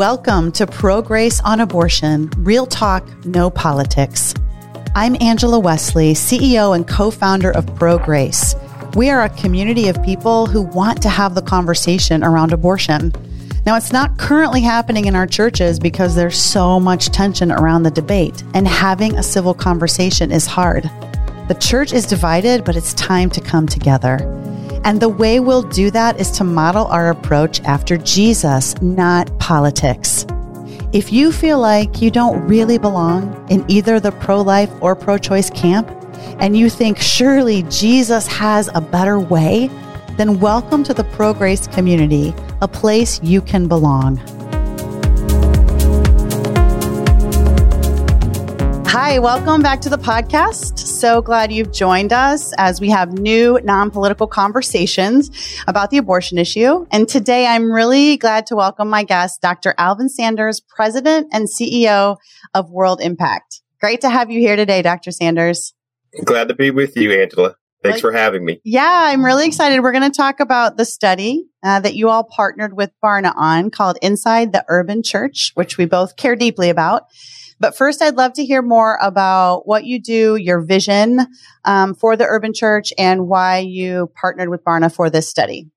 Welcome to Pro Grace on Abortion Real Talk, No Politics. I'm Angela Wesley, CEO and co founder of Pro Grace. We are a community of people who want to have the conversation around abortion. Now, it's not currently happening in our churches because there's so much tension around the debate, and having a civil conversation is hard. The church is divided, but it's time to come together. And the way we'll do that is to model our approach after Jesus, not politics. If you feel like you don't really belong in either the pro life or pro choice camp, and you think surely Jesus has a better way, then welcome to the Pro Grace community, a place you can belong. Hi, welcome back to the podcast. So glad you've joined us as we have new non political conversations about the abortion issue. And today I'm really glad to welcome my guest, Dr. Alvin Sanders, President and CEO of World Impact. Great to have you here today, Dr. Sanders. Glad to be with you, Angela. Thanks for having me. Yeah, I'm really excited. We're going to talk about the study uh, that you all partnered with Barna on called Inside the Urban Church, which we both care deeply about. But first, I'd love to hear more about what you do, your vision um, for the urban church, and why you partnered with Barna for this study.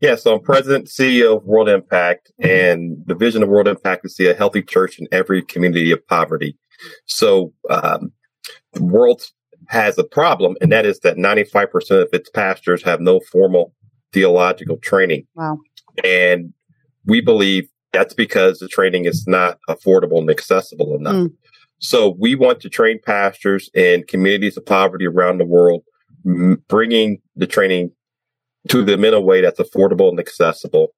Yeah, so I'm president CEO of World Impact, and the vision of World Impact is to see a healthy church in every community of poverty. So um, the world has a problem, and that is that 95% of its pastors have no formal theological training. Wow. And we believe that's because the training is not affordable and accessible enough. Mm. So we want to train pastors in communities of poverty around the world, m- bringing the training to them in a way that's affordable and accessible.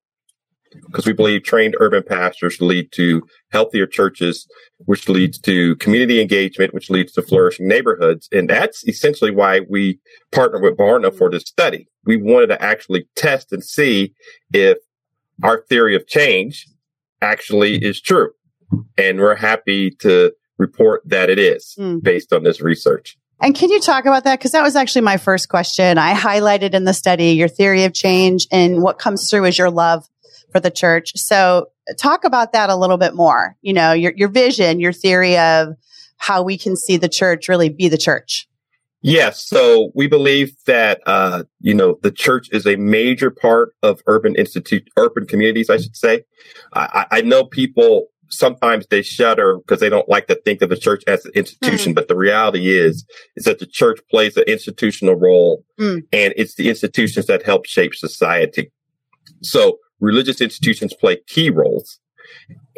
Because we believe trained urban pastors lead to healthier churches, which leads to community engagement, which leads to flourishing neighborhoods. And that's essentially why we partnered with Barna for this study. We wanted to actually test and see if our theory of change actually is true. And we're happy to report that it is mm. based on this research. And can you talk about that? Because that was actually my first question. I highlighted in the study your theory of change and what comes through is your love for the church. So talk about that a little bit more. You know, your, your vision, your theory of how we can see the church really be the church. Yes. So we believe that, uh, you know, the church is a major part of urban institute, urban communities, I should say. I, I know people sometimes they shudder because they don't like to think of the church as an institution. Mm. But the reality is, is that the church plays an institutional role mm. and it's the institutions that help shape society. So religious institutions play key roles.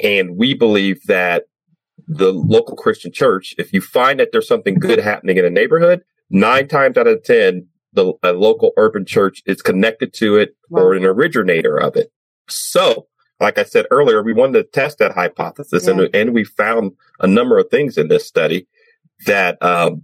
And we believe that the local Christian church, if you find that there's something good happening in a neighborhood, nine times out of 10, the local urban church is connected to it wow. or an originator of it. So, like I said earlier, we wanted to test that hypothesis yeah. and, and we found a number of things in this study that, um,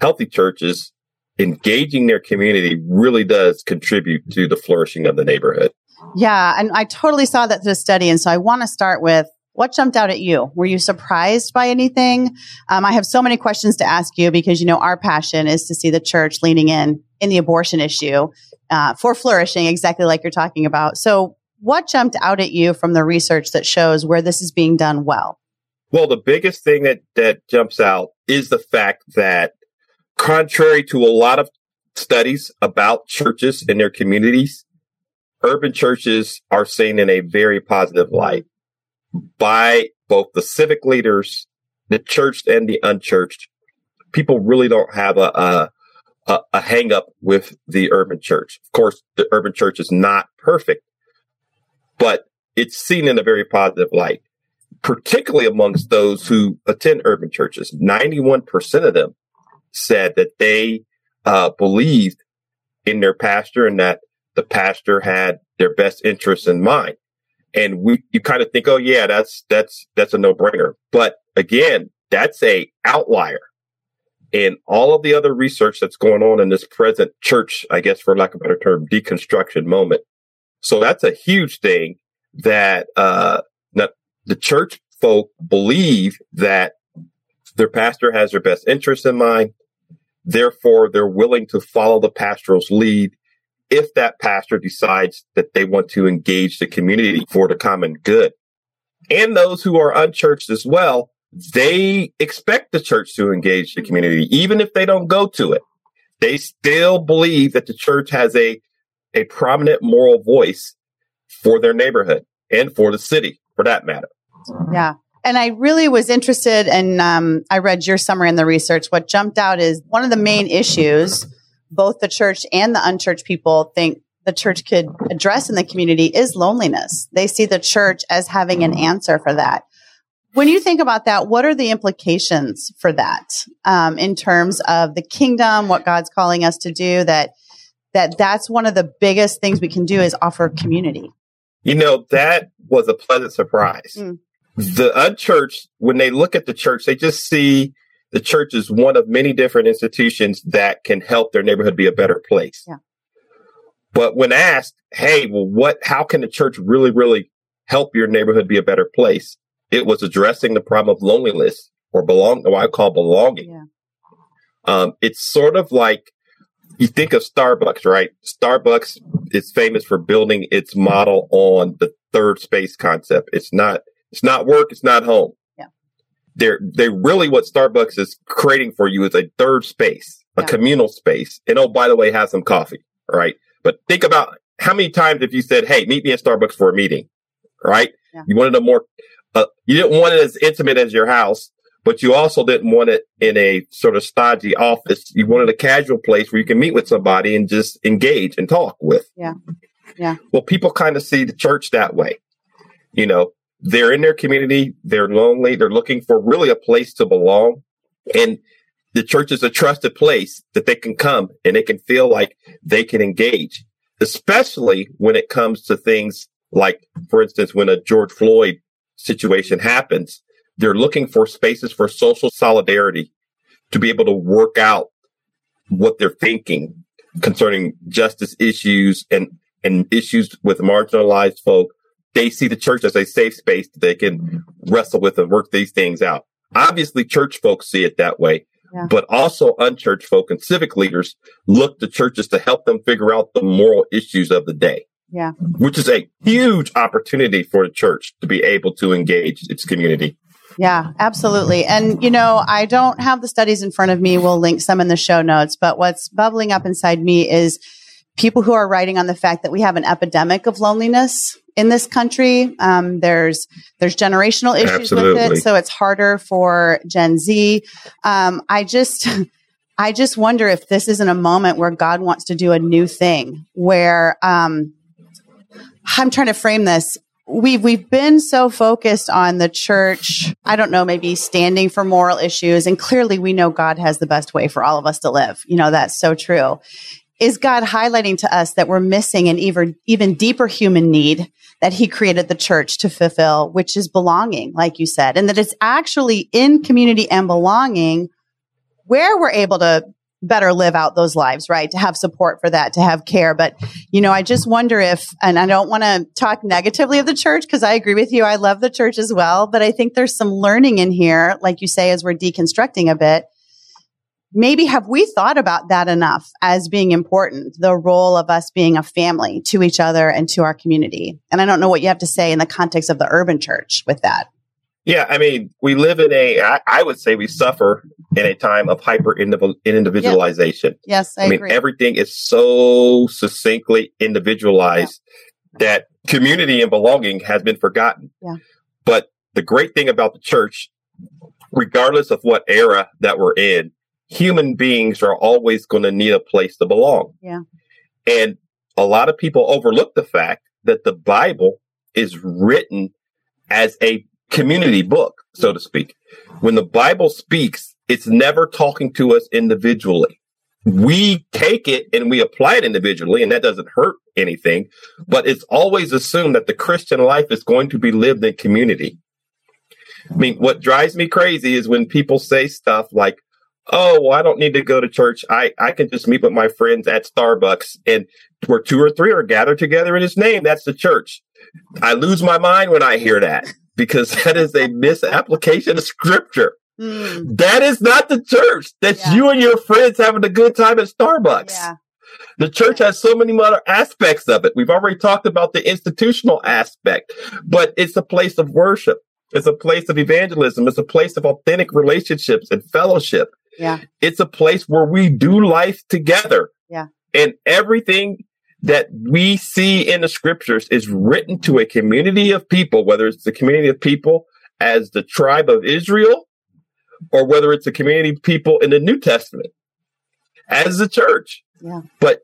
healthy churches engaging their community really does contribute to the flourishing of the neighborhood. Yeah. And I totally saw that through the study. And so I want to start with what jumped out at you? Were you surprised by anything? Um, I have so many questions to ask you because, you know, our passion is to see the church leaning in in the abortion issue uh, for flourishing, exactly like you're talking about. So, what jumped out at you from the research that shows where this is being done well? Well, the biggest thing that, that jumps out is the fact that, contrary to a lot of studies about churches and their communities, urban churches are seen in a very positive light by both the civic leaders, the church and the unchurched. People really don't have a, a, a hang up with the urban church. Of course, the urban church is not perfect, but it's seen in a very positive light, particularly amongst those who attend urban churches. 91% of them said that they uh, believed in their pastor and that the pastor had their best interests in mind. And we, you kind of think, oh yeah, that's, that's, that's a no brainer. But again, that's a outlier in all of the other research that's going on in this present church, I guess, for lack of a better term, deconstruction moment. So that's a huge thing that, uh, the church folk believe that their pastor has their best interests in mind. Therefore, they're willing to follow the pastoral's lead if that pastor decides that they want to engage the community for the common good. And those who are unchurched as well, they expect the church to engage the community, even if they don't go to it. They still believe that the church has a, a prominent moral voice for their neighborhood and for the city for that matter. Yeah. And I really was interested and um, I read your summary in the research. What jumped out is one of the main issues both the church and the unchurched people think the church could address in the community is loneliness. They see the church as having an answer for that. When you think about that, what are the implications for that um, in terms of the kingdom, what God's calling us to do? That that that's one of the biggest things we can do is offer community. You know that was a pleasant surprise. Mm. The unchurched, when they look at the church, they just see the church is one of many different institutions that can help their neighborhood be a better place. Yeah. But when asked, hey, well, what, how can the church really, really help your neighborhood be a better place? It was addressing the problem of loneliness or belong, what I call belonging. Yeah. Um, it's sort of like you think of Starbucks, right? Starbucks is famous for building its model on the third space concept. It's not, it's not work. It's not home they're they really what Starbucks is creating for you is a third space, a yeah. communal space. And oh, by the way, have some coffee. Right. But think about how many times have you said, Hey, meet me at Starbucks for a meeting? Right. Yeah. You wanted a more, uh, you didn't want it as intimate as your house, but you also didn't want it in a sort of stodgy office. You wanted a casual place where you can meet with somebody and just engage and talk with. Yeah. Yeah. Well, people kind of see the church that way. You know, they're in their community. They're lonely. They're looking for really a place to belong. And the church is a trusted place that they can come and they can feel like they can engage, especially when it comes to things like, for instance, when a George Floyd situation happens, they're looking for spaces for social solidarity to be able to work out what they're thinking concerning justice issues and, and issues with marginalized folk they see the church as a safe space that they can wrestle with and work these things out. Obviously, church folks see it that way, yeah. but also unchurched folk and civic leaders look to churches to help them figure out the moral issues of the day. Yeah. Which is a huge opportunity for the church to be able to engage its community. Yeah, absolutely. And, you know, I don't have the studies in front of me. We'll link some in the show notes, but what's bubbling up inside me is people who are writing on the fact that we have an epidemic of loneliness in this country. Um, there's there's generational issues Absolutely. with it, so it's harder for Gen Z. Um, I just I just wonder if this isn't a moment where God wants to do a new thing. Where um, I'm trying to frame this. We've we've been so focused on the church. I don't know, maybe standing for moral issues, and clearly we know God has the best way for all of us to live. You know that's so true is God highlighting to us that we're missing an even, even deeper human need that he created the church to fulfill, which is belonging, like you said, and that it's actually in community and belonging where we're able to better live out those lives, right? To have support for that, to have care. But, you know, I just wonder if, and I don't want to talk negatively of the church because I agree with you. I love the church as well. But I think there's some learning in here, like you say, as we're deconstructing a bit, maybe have we thought about that enough as being important, the role of us being a family to each other and to our community? And I don't know what you have to say in the context of the urban church with that. Yeah, I mean, we live in a, I, I would say we suffer in a time of hyper individualization. Yes, I, I mean, agree. everything is so succinctly individualized yeah. that community and belonging has been forgotten. Yeah. But the great thing about the church, regardless of what era that we're in, human beings are always going to need a place to belong. Yeah. And a lot of people overlook the fact that the Bible is written as a community book, so to speak. When the Bible speaks, it's never talking to us individually. We take it and we apply it individually, and that doesn't hurt anything, but it's always assumed that the Christian life is going to be lived in community. I mean, what drives me crazy is when people say stuff like, oh, well, I don't need to go to church. I, I can just meet with my friends at Starbucks and where two or three are gathered together in his name, that's the church. I lose my mind when I hear that because that is a misapplication of scripture. Mm. That is not the church. That's yeah. you and your friends having a good time at Starbucks. Yeah. The church has so many other aspects of it. We've already talked about the institutional aspect, but it's a place of worship. It's a place of evangelism. It's a place of authentic relationships and fellowship. Yeah. It's a place where we do life together. Yeah. And everything that we see in the scriptures is written to a community of people, whether it's the community of people as the tribe of Israel or whether it's a community of people in the New Testament as the church. Yeah. But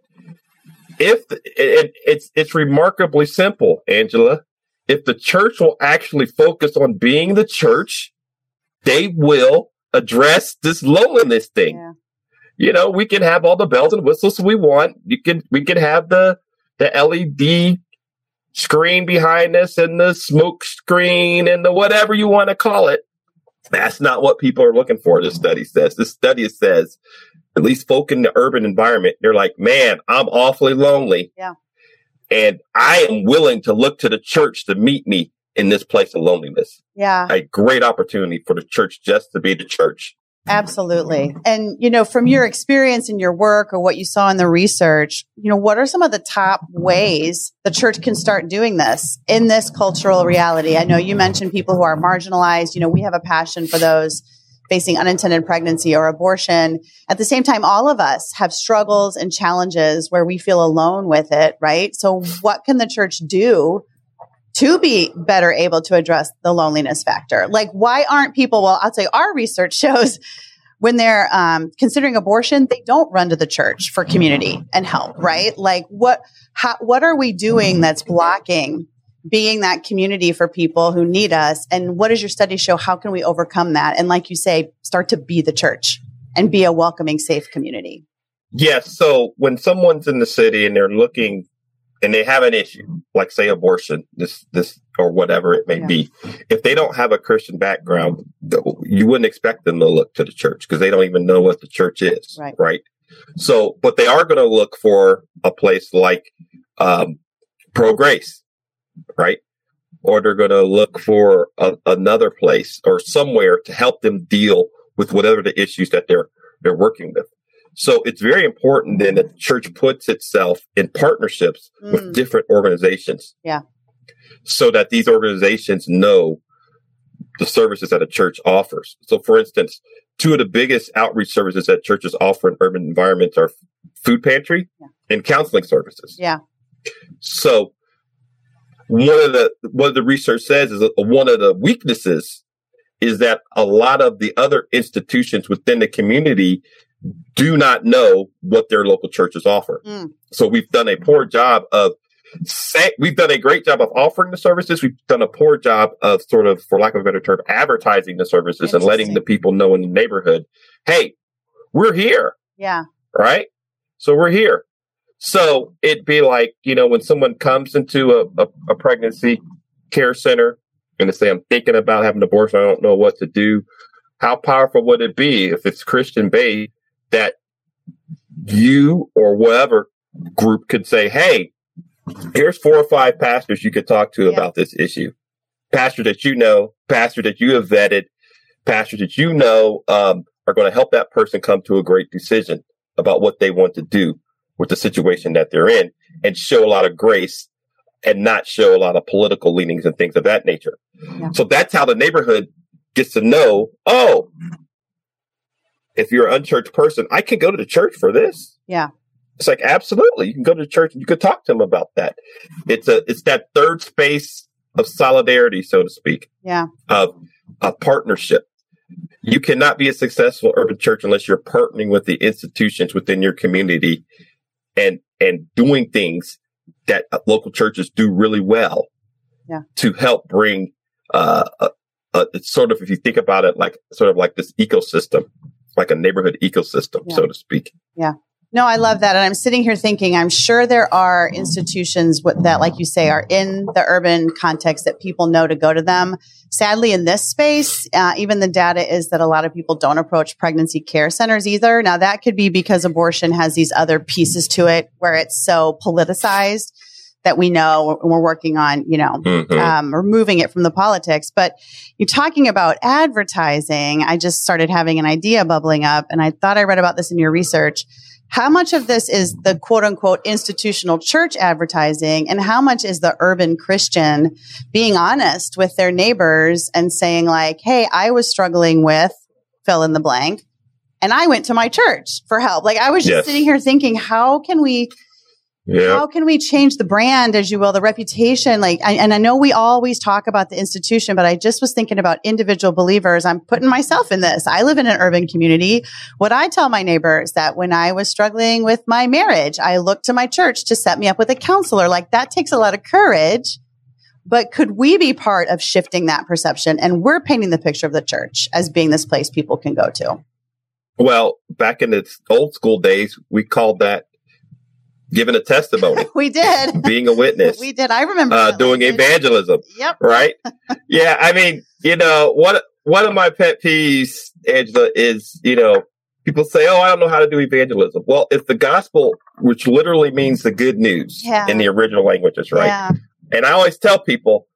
if it, it's it's remarkably simple, Angela. If the church will actually focus on being the church, they will address this loneliness thing. Yeah. You know, we can have all the bells and whistles we want. You can we can have the the LED screen behind us and the smoke screen and the whatever you want to call it. That's not what people are looking for. This study says. This study says, at least folk in the urban environment, they're like, man, I'm awfully lonely. Yeah. And I am willing to look to the church to meet me in this place of loneliness. Yeah. A great opportunity for the church just to be the church. Absolutely. And, you know, from your experience in your work or what you saw in the research, you know, what are some of the top ways the church can start doing this in this cultural reality? I know you mentioned people who are marginalized. You know, we have a passion for those facing unintended pregnancy or abortion. At the same time, all of us have struggles and challenges where we feel alone with it, right? So what can the church do to be better able to address the loneliness factor. Like, why aren't people? Well, I'll say our research shows when they're um, considering abortion, they don't run to the church for community and help, right? Like, what how, what are we doing that's blocking being that community for people who need us? And what does your study show? How can we overcome that? And like you say, start to be the church and be a welcoming, safe community. Yes. So when someone's in the city and they're looking and they have an issue, like say abortion, this, this, or whatever it may Yeah. be, if they don't have a Christian background, you wouldn't expect them to look to the church because they don't even know what the church is. Right. So, but they are going to look for a place like, um, pro grace, right? Or they're going to look for a, another place or somewhere to help them deal with whatever the issues that they're, they're working with. So it's very important then that the church puts itself in partnerships Mm. with different organizations. Yeah. So that these organizations know the services that a church offers. So for instance, two of the biggest outreach services that churches offer in urban environments are food pantry Yeah. and counseling services. Yeah. So one of the what the research says is one of the weaknesses is that a lot of the other institutions within the community do not know what their local churches offer. Mm. So we've done a poor job of say, we've done a great job of offering the services. We've done a poor job of sort of, for lack of a better term, advertising the services and letting the people know in the neighborhood, hey, we're here Yeah. right? So we're here. So it'd be like, you know, when someone comes into a, a, a pregnancy care center and they say, I'm thinking about having an abortion, I don't know what to do. How powerful would it be if it's Christian based that you or whatever group could say, Hey, here's four or five pastors you could talk to Yeah. about this issue. Pastor that you know, pastor that you have vetted, pastors that you know um, are going to help that person come to a great decision about what they want to do with the situation that they're in and show a lot of grace and not show a lot of political leanings and things of that nature. Yeah. So that's how the neighborhood gets to know, oh, if you're an unchurched person, I can go to the church for this. Yeah. It's like absolutely, you can go to the church and you could talk to them about that. It's a it's that third space of solidarity, so to speak, Yeah. of a partnership. You cannot be a successful urban church unless you're partnering with the institutions within your community and and doing things that local churches do really well Yeah. to help bring uh, a, a, it's sort of if you think about it like sort of like this ecosystem, like a neighborhood ecosystem, Yeah. so to speak. Yeah. No, I love that. And I'm sitting here thinking, I'm sure there are institutions that, like you say, are in the urban context that people know to go to them. Sadly, in this space, uh, even the data is that a lot of people don't approach pregnancy care centers either. Now, that could be because abortion has these other pieces to it where it's so politicized that we know and we're working on, you know, Mhm. um, removing it from the politics. But you're talking about advertising. I just started having an idea bubbling up, and I thought I read about this in your research. how much of this is the quote unquote institutional church advertising and how much is the urban Christian being honest with their neighbors and saying like, Hey, I was struggling with fill in the blank and I went to my church for help. Like I was just yes. sitting here thinking, how can we yeah. How can we change the brand, as you will, the reputation? Like, I, and I know we always talk about the institution, but I just was thinking about individual believers. I'm putting myself in this. I live in an urban community. What I tell my neighbors that when I was struggling with my marriage, I looked to my church to set me up with a counselor. Like that takes a lot of courage. But could we be part of shifting that perception? And we're painting the picture of the church as being this place people can go to. Well, back in the old school days, we called that giving a testimony. we did. Being a witness. we did. I remember uh, doing evangelism. Yep. Right. yeah. I mean, you know, what one of my pet peeves, Angela, is you know people say, "Oh, I don't know how to do evangelism." Well, it's the gospel, which literally means the good news yeah. in the original languages, right? Yeah. And I always tell people,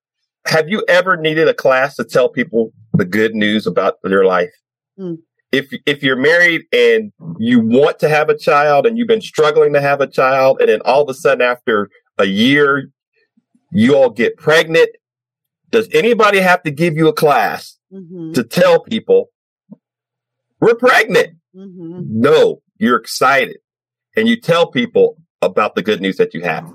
have you ever needed a class to tell people the good news about their life? Mm if if you're married and you want to have a child and you've been struggling to have a child and then all of a sudden after a year you all get pregnant does anybody have to give you a class mm-hmm. to tell people we're pregnant mm-hmm. no you're excited and you tell people about the good news that you have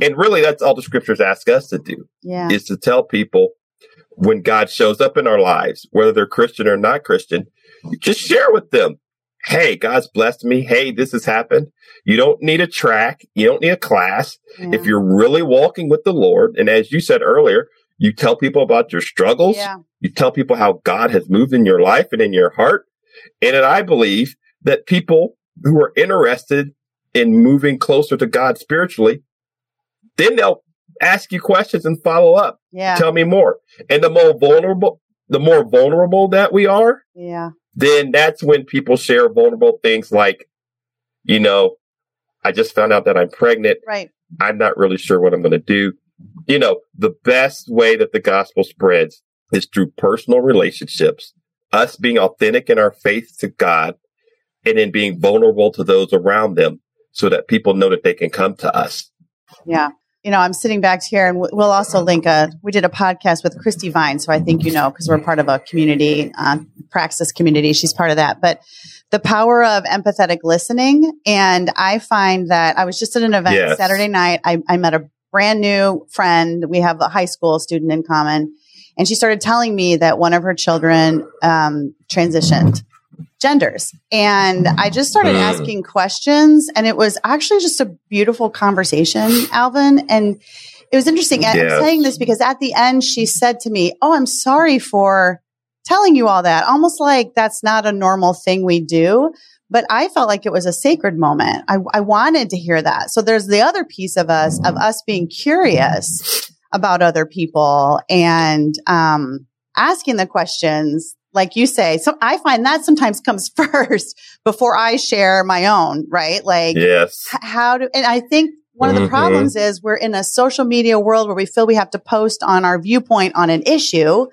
and really that's all the scriptures ask us to do yeah. is to tell people when god shows up in our lives whether they're christian or not christian just share with them. Hey, God's blessed me. Hey, this has happened. You don't need a track. You don't need a class. Yeah. If you're really walking with the Lord, and as you said earlier, you tell people about your struggles. Yeah. You tell people how God has moved in your life and in your heart. And I believe that people who are interested in moving closer to God spiritually, then they'll ask you questions and follow up. Yeah. Tell me more. And the more vulnerable, the more vulnerable that we are, yeah then that's when people share vulnerable things like, you know, I just found out that I'm pregnant. Right. I'm not really sure what I'm going to do. You know, the best way that the gospel spreads is through personal relationships, us being authentic in our faith to God, and then being vulnerable to those around them so that people know that they can come to us. Yeah you know, I'm sitting back here and we'll also link a, we did a podcast with Christy Vine. So I think, you know, because we're part of a community, uh, Praxis community, she's part of that. But the power of empathetic listening. And I find that I was just at an event yes. Saturday night. I, I met a brand new friend. We have a high school student in common. And she started telling me that one of her children um, transitioned genders. And I just started mm. asking questions and it was actually just a beautiful conversation, Alvin. And it was interesting. I'm saying this because at the end she said to me, Oh, I'm sorry for telling you all that. Almost like that's not a normal thing we do. But I felt like it was a sacred moment. I, I wanted to hear that. So there's the other piece of us, of us being curious about other people and um, asking the questions like you say. So I find that sometimes comes first before I share my own, right? Like, yes. how do, and I think one of the mm-hmm. problems is we're in a social media world where we feel we have to post on our viewpoint on an issue.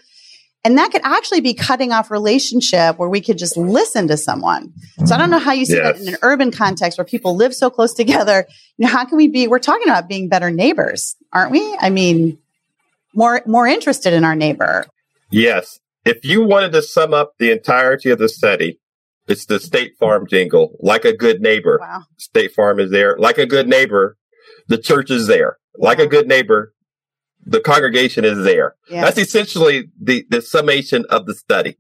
And that could actually be cutting off relationship where we could just listen to someone. So I don't know how you see yes. that in an urban context where people live so close together. You know, how can we be, we're talking about being better neighbors, aren't we? I mean, more, more interested in our neighbor. Yes. If you wanted to sum up the entirety of the study, it's the State Farm jingle. Like a good neighbor, wow. State Farm is there. Like a good neighbor, the church is there. Like a good neighbor, the congregation is there. That's essentially the, the summation of the study.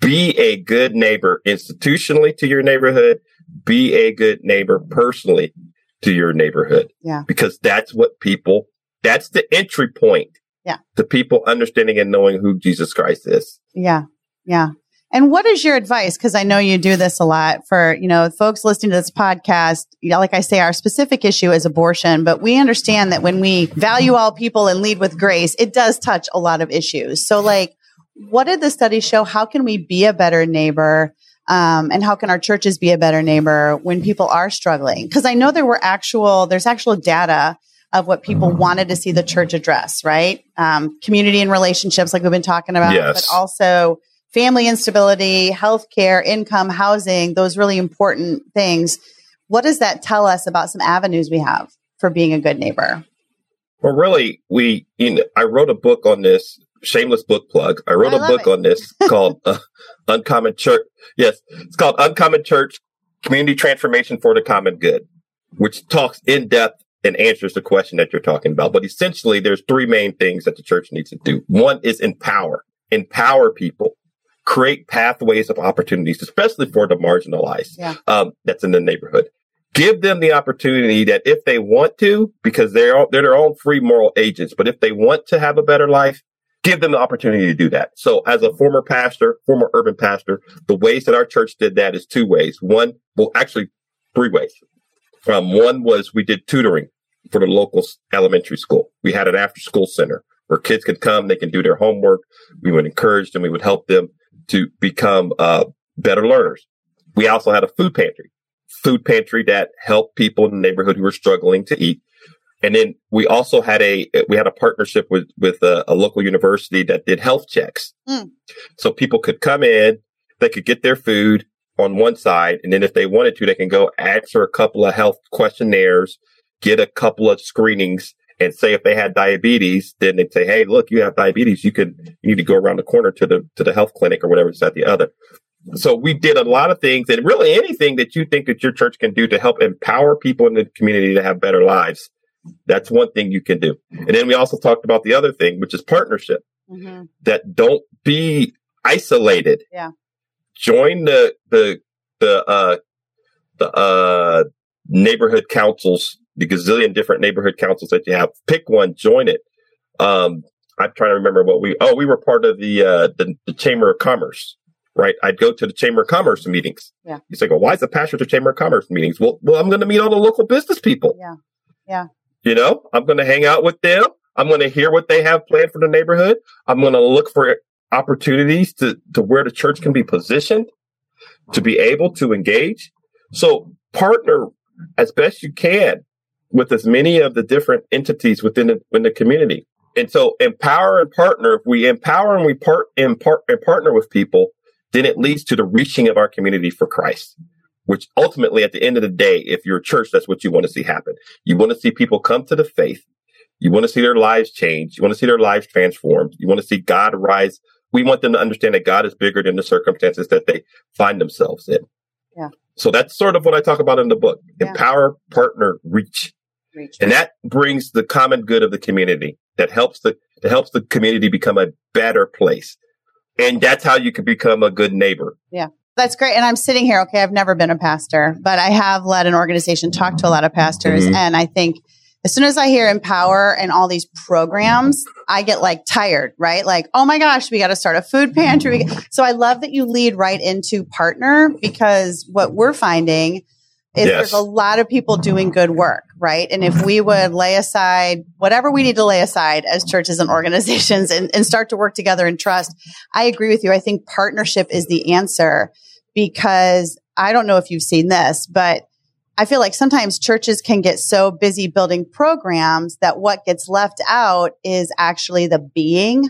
Be a good neighbor institutionally to your neighborhood. Be a good neighbor personally to your neighborhood. Yeah. Because that's what people, that's the entry point yeah. To people understanding and knowing who Jesus Christ is. Yeah. Yeah. And what is your advice? Because I know you do this a lot for, you know, folks listening to this podcast. You know, like I say, our specific issue is abortion, but we understand that when we value all people and lead with grace, it does touch a lot of issues. So, like, what did the study show? How can we be a better neighbor? Um, and how can our churches be a better neighbor when people are struggling? Because I know there were actual, there's actual data of what people wanted to see the church address, right? Um, community and relationships, like we've been talking about, yes. but also family instability, healthcare, income, housing, those really important things. what does that tell us about some avenues we have for being a good neighbor? Well, really, we, you know, I wrote a book on this, shameless book plug. I wrote I a book it. on this called uh, Uncommon Church. Yes, it's called Uncommon Church Community Transformation for the Common Good, which talks in depth and answers the question that you're talking about. But essentially, there's three main things that the church needs to do. One is empower, empower people, create pathways of opportunities, especially for the marginalized yeah. um, that's in the neighborhood give them the opportunity that if they want to, because they're, they're their own free moral agents, but if they want to have a better life, give them the opportunity to do that. So as a former pastor, former urban pastor, the ways that our church did that is two ways. One, well, actually three ways. Um, one was we did tutoring for the local elementary school. We had an after school center where kids could come, they can do their homework. We would encourage them. We would help them to become, uh, better learners. We also had a food pantry food pantry that helped people in the neighborhood who were struggling to eat. And then we also had a we had a partnership with with a, a local university that did health checks, mm. so people could come in, they could get their food on one side, and then if they wanted to, they can go answer a couple of health questionnaires, get a couple of screenings, and say if they had diabetes, then they'd say, "Hey, look, you have diabetes. You could you need to go around the corner to the to the health clinic or whatever." It's at the other. So we did a lot of things and really anything that you think that your church can do to help empower people in the community to have better lives. That's one thing you can do. And then we also talked about the other thing, which is partnership. Mm-hmm. That don't be isolated. Yeah. Join the the the uh the uh neighborhood councils, the gazillion different neighborhood councils that you have. Pick one, join it. Um I'm trying to remember what we oh, we were part of the uh the, the Chamber of Commerce right? I'd go to the Chamber of Commerce meetings. Yeah. You say, well, why is the pastor at the Chamber of Commerce meetings? Well, well, I'm going to meet all the local business people. Yeah. Yeah. You know, I'm going to hang out with them. I'm going to hear what they have planned for the neighborhood. I'm going to look for opportunities to, to where the church can be positioned to be able to engage. So partner as best you can with as many of the different entities within the, within the community. And so empower and partner. If we empower and we part and, part, and partner with people, then it leads to the reaching of our community for Christ, which ultimately at the end of the day, if you're a church, that's what you want to see happen. You want to see people come to the faith. You want to see their lives change. You want to see their lives transformed. You want to see God rise. We want them to understand that God is bigger than the circumstances that they find themselves in. Yeah. So that's sort of what I talk about in the book. Yeah. Empower, partner, reach. reach. And that brings the common good of the community that helps the, that helps the community become a better place. And that's how you can become a good neighbor. Yeah. That's great. And I'm sitting here. Okay. I've never been a pastor, but I have led an organization, talked to a lot of pastors. Mm-hmm. And I think as soon as I hear empower and all these programs, I get like tired, right? Like, oh my gosh, we got to start a food pantry. So I love that you lead right into partner because what we're finding is yes. there's a lot of people doing good work, right? And if we would lay aside whatever we need to lay aside as churches and organizations and, and start to work together in trust, I agree with you. I think partnership is the answer because I don't know if you've seen this, but I feel like sometimes churches can get so busy building programs that what gets left out is actually the being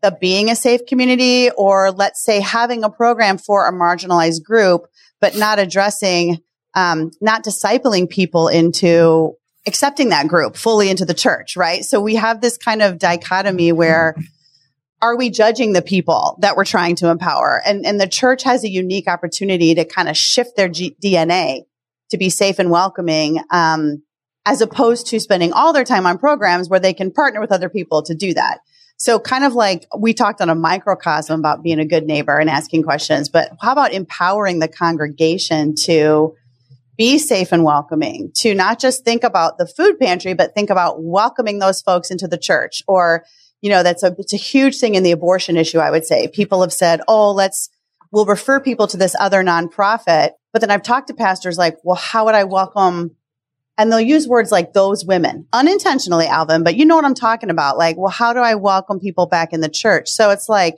the being a safe community or let's say having a program for a marginalized group but not addressing um, not discipling people into accepting that group fully into the church, right? So we have this kind of dichotomy where are we judging the people that we're trying to empower? And, and the church has a unique opportunity to kind of shift their G- DNA to be safe and welcoming, um, as opposed to spending all their time on programs where they can partner with other people to do that. So kind of like we talked on a microcosm about being a good neighbor and asking questions, but how about empowering the congregation to be safe and welcoming, to not just think about the food pantry, but think about welcoming those folks into the church. Or, you know, that's a, it's a huge thing in the abortion issue, I would say. People have said, oh, let's, we'll refer people to this other nonprofit. But then I've talked to pastors like, well, how would I welcome? And they'll use words like those women unintentionally, Alvin, but you know what I'm talking about. Like, well, how do I welcome people back in the church? So it's like,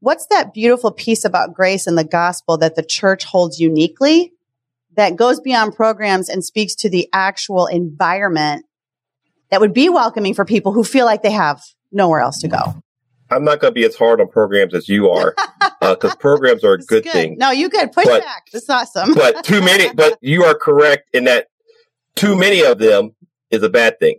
what's that beautiful piece about grace and the gospel that the church holds uniquely that goes beyond programs and speaks to the actual environment that would be welcoming for people who feel like they have nowhere else to go. I'm not going to be as hard on programs as you are, because uh, programs are a good, good, thing. No, you could push but, back. That's awesome. but too many. But you are correct in that too many of them is a bad thing.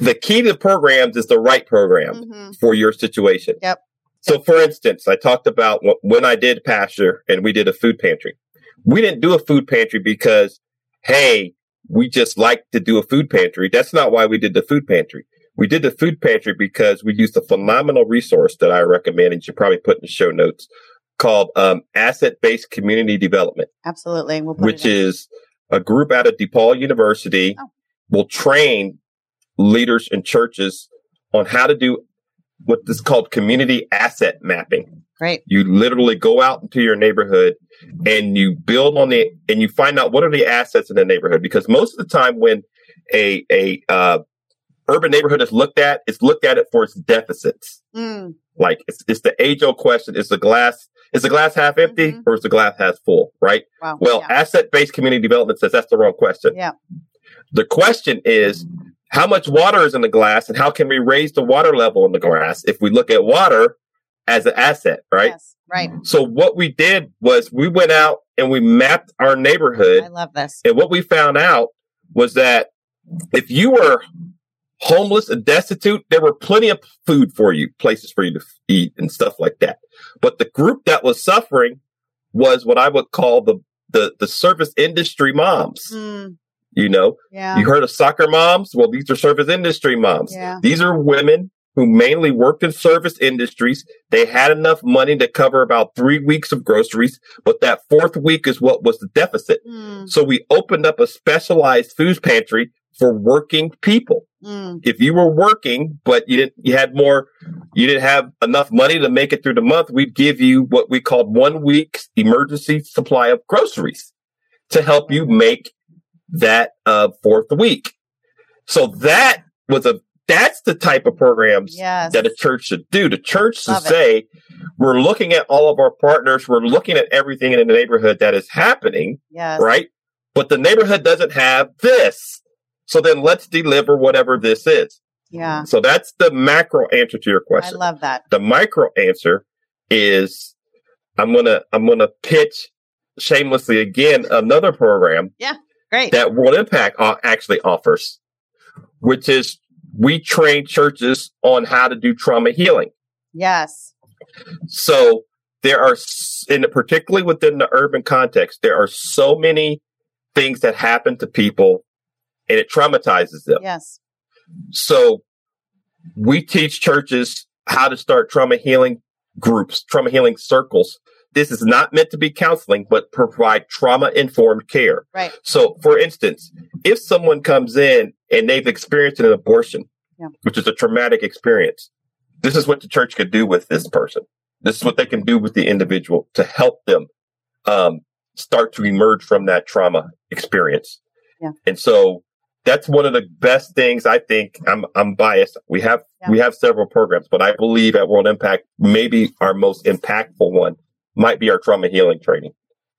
The key to programs is the right program mm-hmm. for your situation. Yep. So, for instance, I talked about when I did pasture and we did a food pantry. We didn't do a food pantry because, hey, we just like to do a food pantry. That's not why we did the food pantry. We did the food pantry because we used a phenomenal resource that I recommend and you should probably put in the show notes called um, Asset Based Community Development. Absolutely. We'll which is a group out of DePaul University oh. will train leaders and churches on how to do what is called community asset mapping. Right. You literally go out into your neighborhood and you build on the and you find out what are the assets in the neighborhood because most of the time when a a uh, urban neighborhood is looked at, it's looked at it for its deficits. Mm. Like it's, it's the age old question: Is the glass is the glass half empty mm-hmm. or is the glass half full? Right. Wow. Well, yeah. asset based community development says that's the wrong question. Yeah. The question is how much water is in the glass and how can we raise the water level in the glass if we look at water as an asset, right? Yes, right. So what we did was we went out and we mapped our neighborhood. I love this. And what we found out was that if you were homeless and destitute, there were plenty of food for you, places for you to eat and stuff like that. But the group that was suffering was what I would call the the, the service industry moms. Mm. You know, yeah. you heard of soccer moms? Well, these are service industry moms. Yeah. These are women who mainly worked in service industries. They had enough money to cover about three weeks of groceries, but that fourth week is what was the deficit. Mm. So we opened up a specialized food pantry for working people. Mm. If you were working, but you didn't, you had more, you didn't have enough money to make it through the month, we'd give you what we called one week's emergency supply of groceries to help you make that uh, fourth week. So that was a, that's the type of programs yes. that a church should do. The church should say, we're looking at all of our partners. We're looking at everything in the neighborhood that is happening. Yes. Right. But the neighborhood doesn't have this. So then let's deliver whatever this is. Yeah. So that's the macro answer to your question. I love that. The micro answer is I'm going to, I'm going to pitch shamelessly again another program. Yeah. Great. That World Impact actually offers, which is we train churches on how to do trauma healing. Yes. So there are, in particularly within the urban context, there are so many things that happen to people and it traumatizes them. Yes. So we teach churches how to start trauma healing groups, trauma healing circles. This is not meant to be counseling, but provide trauma informed care. Right. So, for instance, if someone comes in and they've experienced an abortion, yeah. which is a traumatic experience, this is what the church could do with this person. This is what they can do with the individual to help them um, start to emerge from that trauma experience. Yeah. And so that's one of the best things I think. I'm I'm biased. We have yeah. we have several programs, but I believe at World Impact, maybe our most impactful one might be our trauma healing training,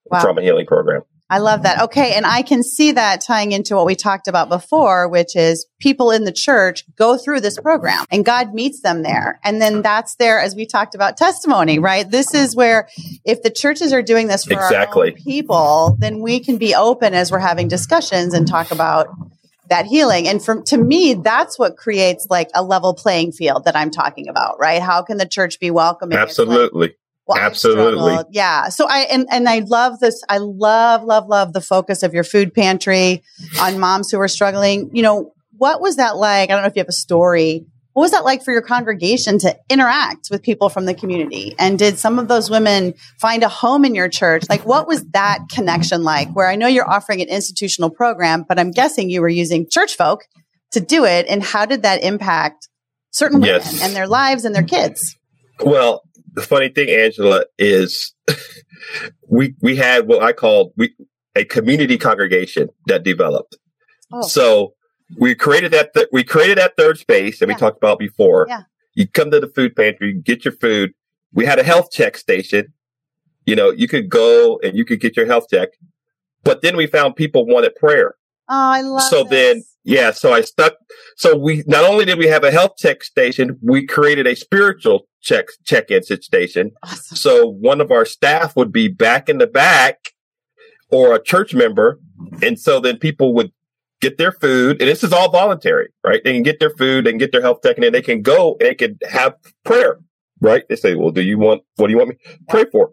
wow. trauma healing program. I love that. Okay. And I can see that tying into what we talked about before, which is people in the church go through this program and God meets them there. And then that's there, as we talked about testimony, right? This is where if the churches are doing this for exactly. our people, then we can be open as we're having discussions and talk about that healing. And from to me, that's what creates like a level playing field that I'm talking about, right? How can the church be welcoming? Absolutely. Like, well, Absolutely. Yeah. So I and and I love this. I love love love the focus of your food pantry on moms who are struggling. You know, what was that like? I don't know if you have a story what was that like for your congregation to interact with people from the community? And did some of those women find a home in your church? Like, what was that connection like? Where I know you're offering an institutional program, but I'm guessing you were using church folk to do it. And how did that impact certain women yes. and their lives and their kids? Well, the funny thing, Angela, is we we had what I called we a community congregation that developed. Oh. So we created that th- we created that third space that yeah. we talked about before. Yeah. You come to the food pantry, you get your food. We had a health check station. You know, you could go and you could get your health check. But then we found people wanted prayer. Oh, I love So this. then yeah, so I stuck so we not only did we have a health check station, we created a spiritual check check-in station. Awesome. So one of our staff would be back in the back or a church member. And so then people would get their food and this is all voluntary, right? They can get their food, they can get their health check and they can go and they can have prayer, right? They say, well, do you want, what do you want me pray for?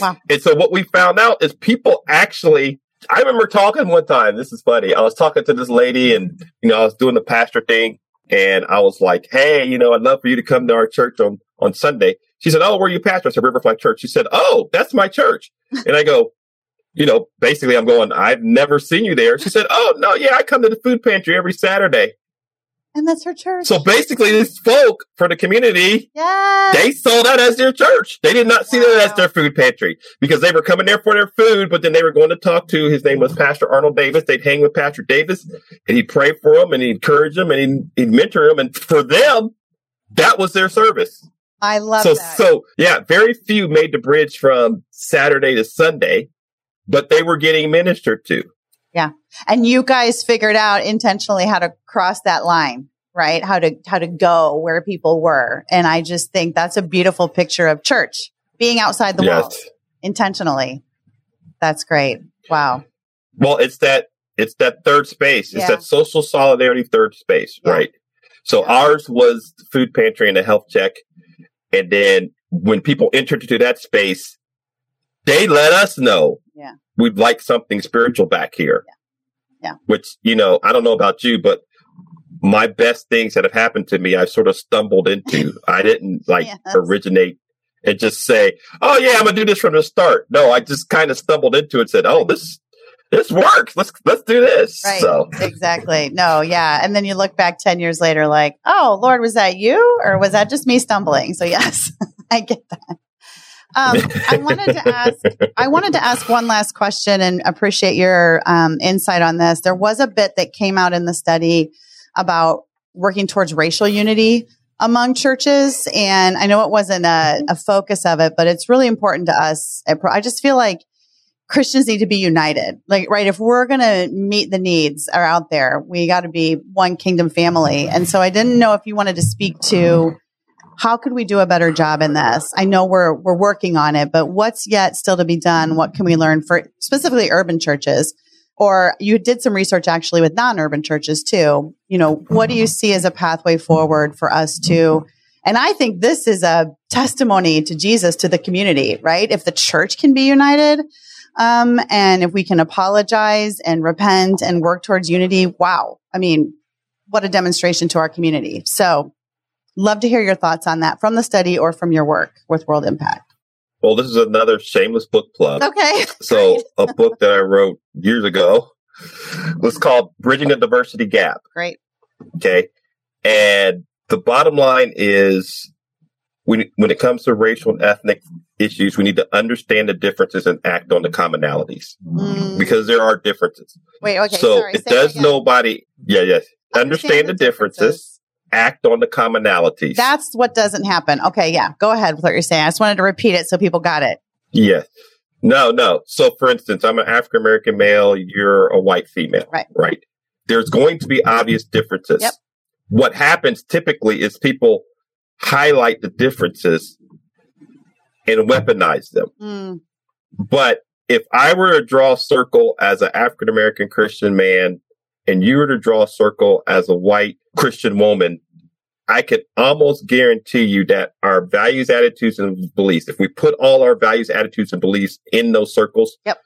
Wow. And so what we found out is people actually, I remember talking one time, this is funny. I was talking to this lady and, you know, I was doing the pastor thing and I was like, Hey, you know, I'd love for you to come to our church on, on Sunday. She said, Oh, where are you pastor? I said, Riverfront Church. She said, Oh, that's my church. and I go, you know, basically I'm going, I've never seen you there. She said, Oh, no, yeah, I come to the food pantry every Saturday. And that's her church. So basically these folk for the community, yeah. they saw that as their church. They did not see that as their food pantry because they were coming there for their food, but then they were going to talk to, his name was Pastor Arnold Davis. They'd hang with Pastor Davis and he'd pray for them and he'd encourage them and he'd, he'd mentor them. And for them, that was their service. I love so, that. so yeah, very few made the bridge from Saturday to Sunday, but they were getting ministered to. Yeah. And you guys figured out intentionally how to cross that line, right? How to, how to go where people were. And I just think that's a beautiful picture of church being outside the Yes. walls intentionally. That's great. Wow. Well, it's that it's that third space. It's Yeah. that social solidarity third space, Yeah. right? So ours was the food pantry and a health check. And then when people entered into that space, they let us know Yeah. we'd like something spiritual back here. Yeah. Which, you know, I don't know about you, but my best things that have happened to me, I've sort of stumbled into. I didn't like Yes. originate and just say, "Oh yeah, I'm gonna do this from the start." No, I just kind of stumbled into it. and Said, "Oh, this this works. Let's let's do this." Right. So Exactly. No, yeah. And then you look back 10 years later, like, oh, Lord, was that you or was that just me stumbling? So, yes, I get that. Um, I wanted to ask, I wanted to ask one last question and appreciate your um, insight on this. There was a bit that came out in the study about working towards racial unity among churches. And I know it wasn't a, a focus of it, but it's really important to us. I I just feel like Christians need to be united. Like, right, if we're going to meet the needs are out there, we got to be one kingdom family. And so I didn't know if you wanted to speak to how could we do a better job in this? I know we're we're working on it, but what's yet still to be done? What can we learn for specifically urban churches? Or you did some research actually with non-urban churches too. You know, what do you see as a pathway forward for us to and I think this is a testimony to Jesus to the community, right? If the church can be united, um, and if we can apologize and repent and work towards unity, wow. I mean, what a demonstration to our community. So love to hear your thoughts on that from the study or from your work with World Impact. well, this is another shameless book plug. Okay. So a book that I wrote years ago was called Bridging the Diversity Gap. Great. Okay. And the bottom line is when, when it comes to racial and ethnic issues, we need to understand the differences and act on the commonalities Mm, because there are differences. wait, okay. so sorry, it does again. nobody, yeah, yes. Understand, the, differences, act on the commonalities. That's what doesn't happen. Okay. Yeah. Go ahead with what you're saying. I just wanted to repeat it so people got it. Yes. No, no. So for instance, I'm an African American male, you're a white female. Right. Right. There's going to be obvious differences. Yep. What happens typically is people highlight the differences and weaponize them. Mm, But if I were to draw a circle as an African American Christian man and you were to draw a circle as a white Christian woman, I could almost guarantee you that our values, attitudes, and beliefs, if we put all our values, attitudes, and beliefs in those circles, Yep.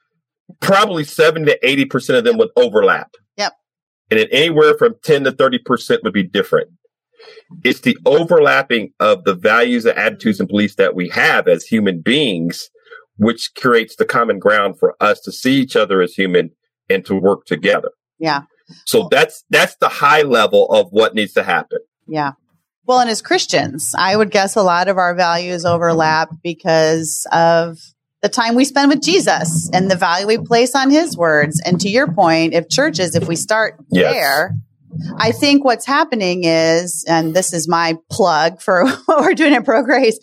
probably 70 to 80% of them would overlap. Yep. And then anywhere from 10 to 30% would be different. It's the overlapping of the values, the attitudes, and beliefs that we have as human beings, which creates the common ground for us to see each other as human and to work together. yeah. So that's that's the high level of what needs to happen. Yeah. Well, and as Christians, I would guess a lot of our values overlap because of the time we spend with Jesus and the value we place on his words. And to your point, if churches, if we start Yes. there, I think what's happening is, and this is my plug for what we're doing at Pro Grace,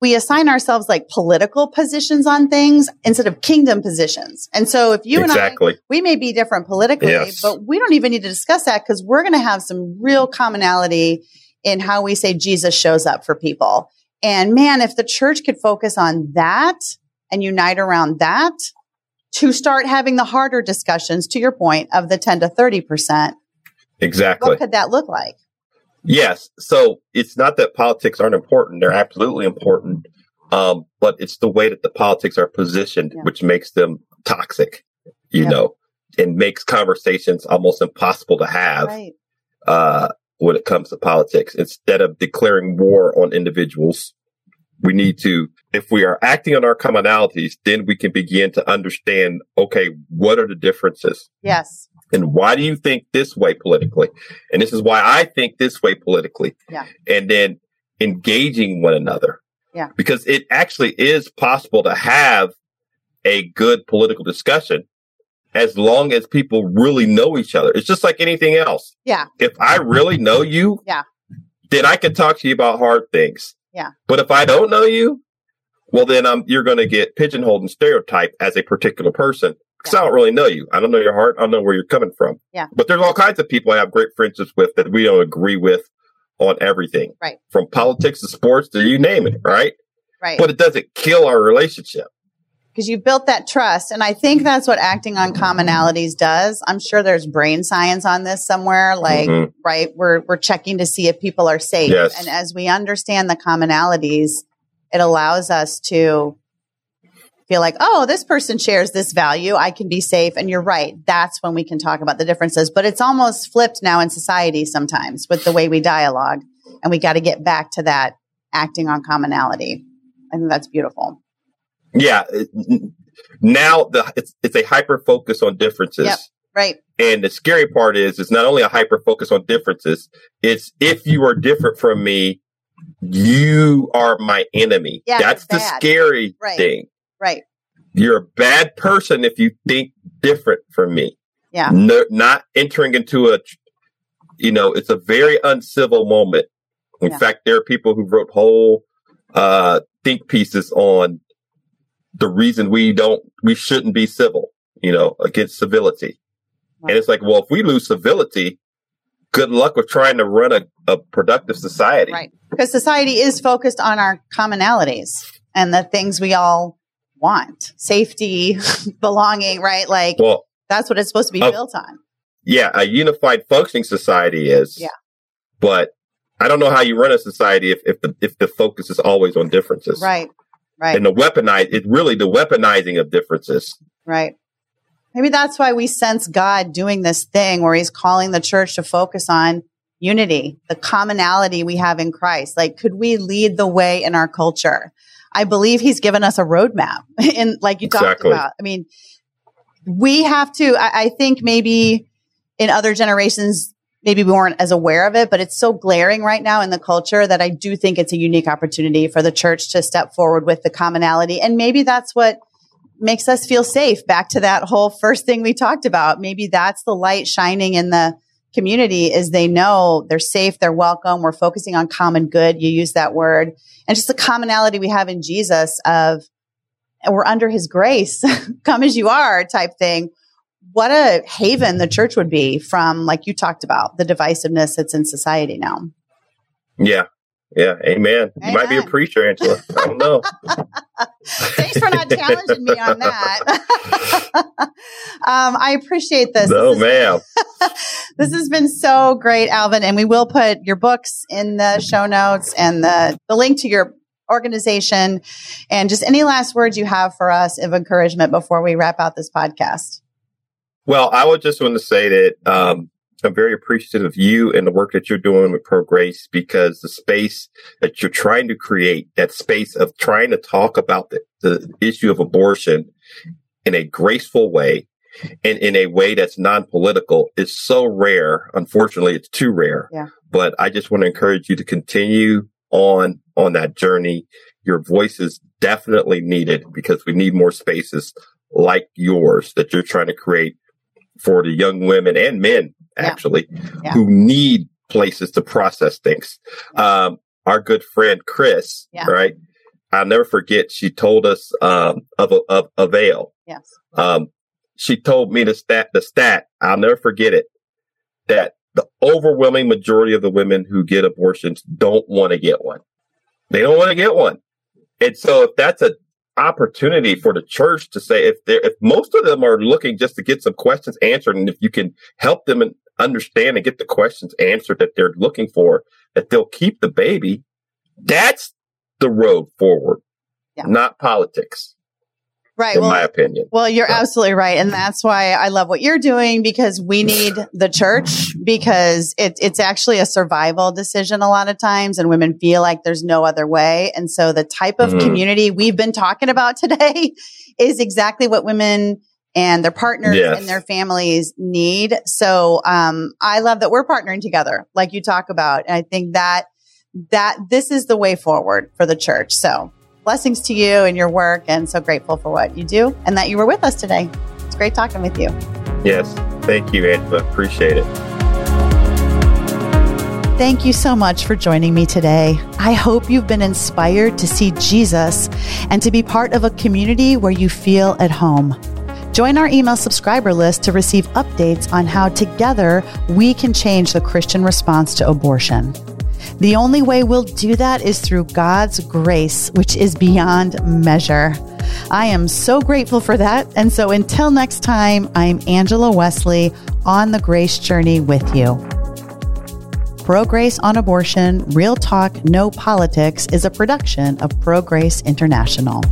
we assign ourselves like political positions on things instead of kingdom positions. And so if you and I we may be different politically, Yes. but we don't even need to discuss that because we're going to have some real commonality in how we say Jesus shows up for people. And man, if the church could focus on that and unite around that to start having the harder discussions, to your point, of the 10 to 30%, exactly. What could that look like? Yes. So it's not that politics aren't important. They're absolutely important. Um, but it's the way that the politics are positioned, yeah. which makes them toxic, you yep. know, and makes conversations almost impossible to have. Right. Uh, when it comes to politics, instead of declaring war on individuals, we need to, if we are acting on our commonalities, then we can begin to understand, okay, what are the differences? Yes. And why do you think this way politically? And this is why I think this way politically. Yeah. And then engaging one another. Yeah. Because it actually is possible to have a good political discussion as long as people really know each other. It's just like anything else. Yeah. If I really know you, yeah. then I can talk to you about hard things. Yeah. But if I don't know you, well, then um, you're going to get pigeonholed and stereotyped as a particular person because yeah. I don't really know you. I don't know your heart. I don't know where you're coming from. Yeah. But there's all kinds of people I have great friendships with that we don't agree with on everything. Right. From politics to sports to you name it. Right. Right. But it doesn't kill our relationship. Because you built that trust. And I think that's what acting on commonalities does. I'm sure there's brain science on this somewhere. Like, mm-hmm. right. We're, we're checking to see if people are safe. Yes. And as we understand the commonalities, it allows us to feel like, oh, this person shares this value. I can be safe. And you're right. That's when we can talk about the differences. But it's almost flipped now in society sometimes with the way we dialogue. And we got to get back to that acting on commonality. I think that's beautiful. Yeah. Now the it's, it's a hyper focus on differences. Yep, right. And the scary part is it's not only a hyper focus on differences, it's if you are different from me, you are my enemy. Yeah, That's the scary right. thing. Right. You're a bad person if you think different from me. Yeah. No, not entering into a, you know, it's a very uncivil moment. In yeah. fact, there are people who wrote whole uh, think pieces on the reason we don't, we shouldn't be civil, you know, against civility. And it's like, well, if we lose civility, good luck with trying to run a, a productive society. Right. Because society is focused on our commonalities and the things we all want safety, belonging, right? Like, well, that's what it's supposed to be uh, built on. Yeah, a unified functioning society is. Yeah. But I don't know how you run a society if, if the if the focus is always on differences. Right. Right. And the weaponize it's really the weaponizing of differences. Right. Maybe that's why we sense God doing this thing where he's calling the church to focus on unity, the commonality we have in Christ. Like, could we lead the way in our culture? I believe he's given us a roadmap and like you exactly. talked about. I mean, we have to, I, I think maybe in other generations, maybe we weren't as aware of it, but it's so glaring right now in the culture that I do think it's a unique opportunity for the church to step forward with the commonality. And maybe that's what makes us feel safe. Back to that whole first thing we talked about. Maybe that's the light shining in the community is they know they're safe, they're welcome. We're focusing on common good. You use that word and just the commonality we have in Jesus of we're under his grace, come as you are type thing. What a haven the church would be from, like you talked about, the divisiveness that's in society now. Yeah. Yeah. Amen. amen. You might be a preacher, Angela. I don't know. Thanks for not challenging me on that. um, I appreciate this. No, this ma'am. this has been so great, Alvin. And we will put your books in the show notes and the, the link to your organization and just any last words you have for us of encouragement before we wrap out this podcast. Well, I would just want to say that um, I'm very appreciative of you and the work that you're doing with Pro Grace because the space that you're trying to create, that space of trying to talk about the, the issue of abortion in a graceful way and in a way that's non-political is so rare. Unfortunately, it's too rare. Yeah. But I just want to encourage you to continue on on that journey. Your voice is definitely needed because we need more spaces like yours that you're trying to create for the young women and men actually yeah. Yeah. who need places to process things. Um, our good friend Chris, yeah. right? I'll never forget. She told us um, of a of Avail. Yes. Um, she told me the stat. The stat. I'll never forget it. That the overwhelming majority of the women who get abortions don't want to get one. They don't want to get one. And so if that's an opportunity for the church to say, if they if most of them are looking just to get some questions answered, and if you can help them and understand and get the questions answered that they're looking for, that they'll keep the baby, that's the road forward, yeah. not politics. Right. In well, my opinion. Well, you're so. absolutely right. And that's why I love what you're doing because we need the church because it, it's actually a survival decision a lot of times and women feel like there's no other way. And so the type of mm-hmm. community we've been talking about today is exactly what women and their partners yes. and their families need. So, um, I love that we're partnering together, like you talk about. And I think that, that this is the way forward for the church. So blessings to you and your work and so grateful for what you do and that you were with us today. It's great talking with you. Yes. Thank you, Angela. Appreciate it. Thank you so much for joining me today. I hope you've been inspired to see Jesus and to be part of a community where you feel at home. Join our email subscriber list to receive updates on how together we can change the Christian response to abortion. The only way we'll do that is through God's grace, which is beyond measure. I am so grateful for that. And so until next time, I'm Angela Wesley on the grace journey with you. Pro Grace on Abortion, Real Talk, No Politics is a production of Pro Grace International.